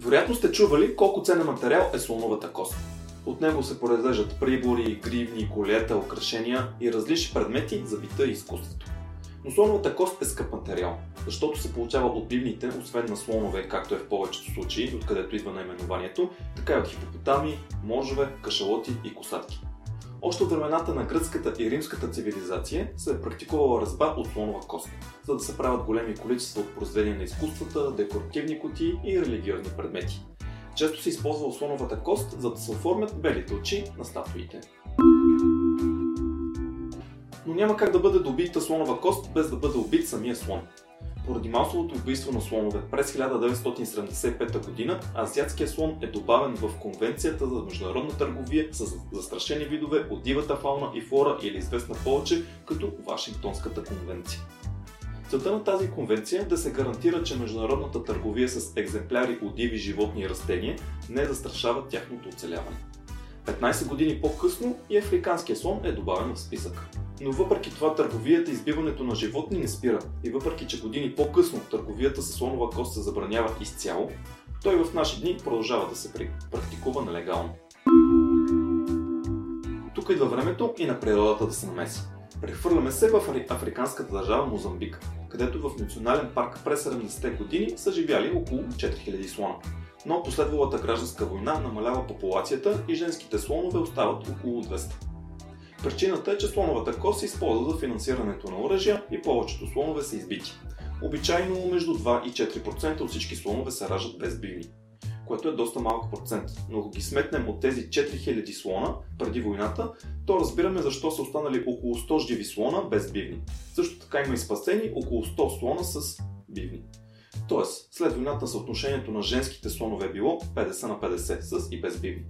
Вероятно сте чували колко ценен материал е слоновата кост. От него се произвеждат прибори, гривни, колета, украшения и различни предмети за бита и изкуството. Но слоновата кост е скъп материал, защото се получава от бивните, освен на слонове, както е в повечето случаи, откъдето идва наименованието, така и от хипопотами, можове, кашалоти и косатки. Още от времената на гръцката и римската цивилизация се е практикувала разба от слонова кост, за да се правят големи количества от произведения на изкуствата, декоративни кутии и религиозни предмети. Често се използва слоновата кост, за да се оформят белите очи на статуите. Но няма как да бъде добита слонова кост без да бъде убит самия слон. Поради масовото убийство на слонове през 1975 г. азиатският слон е добавен в Конвенцията за международна търговия с застрашени видове от дивата фауна и флора или известна повече като Вашингтонската конвенция. Целта на тази конвенция е да се гарантира, че международната търговия с екземпляри от диви животни и растения не застрашава тяхното оцеляване. 15 години по-късно и африканския слон е добавен в списъка. Но въпреки това търговията и избиването на животни не спира и въпреки че години по-късно търговията с слонова кост се забранява изцяло, той в наши дни продължава да се практикува нелегално. Тук идва времето и на природата да се намеси. Прехвърляме се в африканската държава Мозамбик, където в национален парк през 70-те години са живяли около 4000 слона. Но последвалата гражданска война намалява популацията и женските слонове остават около 200. Причината е, че слоновата кост се използва за финансирането на оръжия и повечето слонове са избити. Обичайно между 2 и 4% от всички слонове се раждат без бивни, което е доста малък процент. Но ако ги сметнем от тези 4000 слона преди войната, то разбираме защо са останали около 100 живи слона без бивни. Също така има и спасени около 100 слона с бивни. Тоест, след войната съотношението на женските слонове е било 50 на 50 с и без бивни.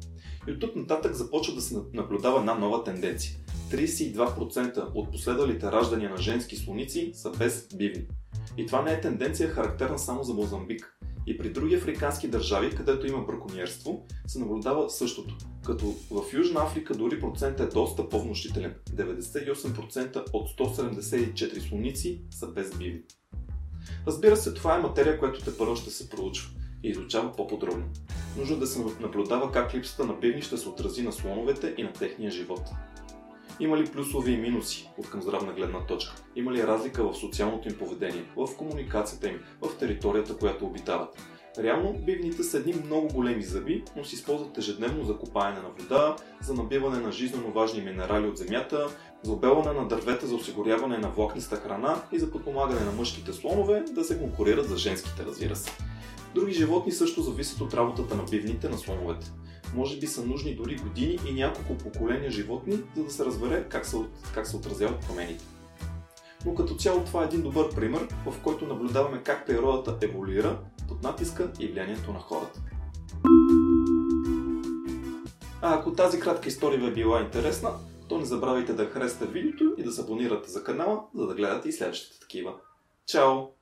И от тук нататък започва да се наблюдава една нова тенденция. 32% от последвалите раждания на женски слоници са без бивни. И това не е тенденция характерна само за Мозамбик. И при други африкански държави, където има браконьерство, се наблюдава същото. Като в Южна Африка дори процентът е доста по-внушителен. 98% от 174 слоници са без биви. Разбира се, това е материя, която те първо ще се проучва и изучава по-подробно. Нужно е да се наблюдава как липсата на бивни ще се отрази на слоновете и на техния живот. Има ли плюсове и минуси от към здравна гледна точка? Има ли разлика в социалното им поведение, в комуникацията им, в територията, която обитават? Реално бивните са едни много големи зъби, но се използват ежедневно за копаене на вода, за набиване на жизненно важни минерали от земята, за обелване на дървета за осигуряване на влакниста храна и за подпомагане на мъжките слонове да се конкурират за женските, разбира се. Други животни също зависят от работата на бивните на слоновете. Може би са нужни дори години и няколко поколения животни, за да се разбере как се, как се отразяват промените. Но като цяло това е един добър пример, в който наблюдаваме как природата еволюира под натиска и влиянието на хората. А ако тази кратка история ви е била интересна, то не забравяйте да харесате видеото и да се абонирате за канала, за да гледате и следващите такива. Чао!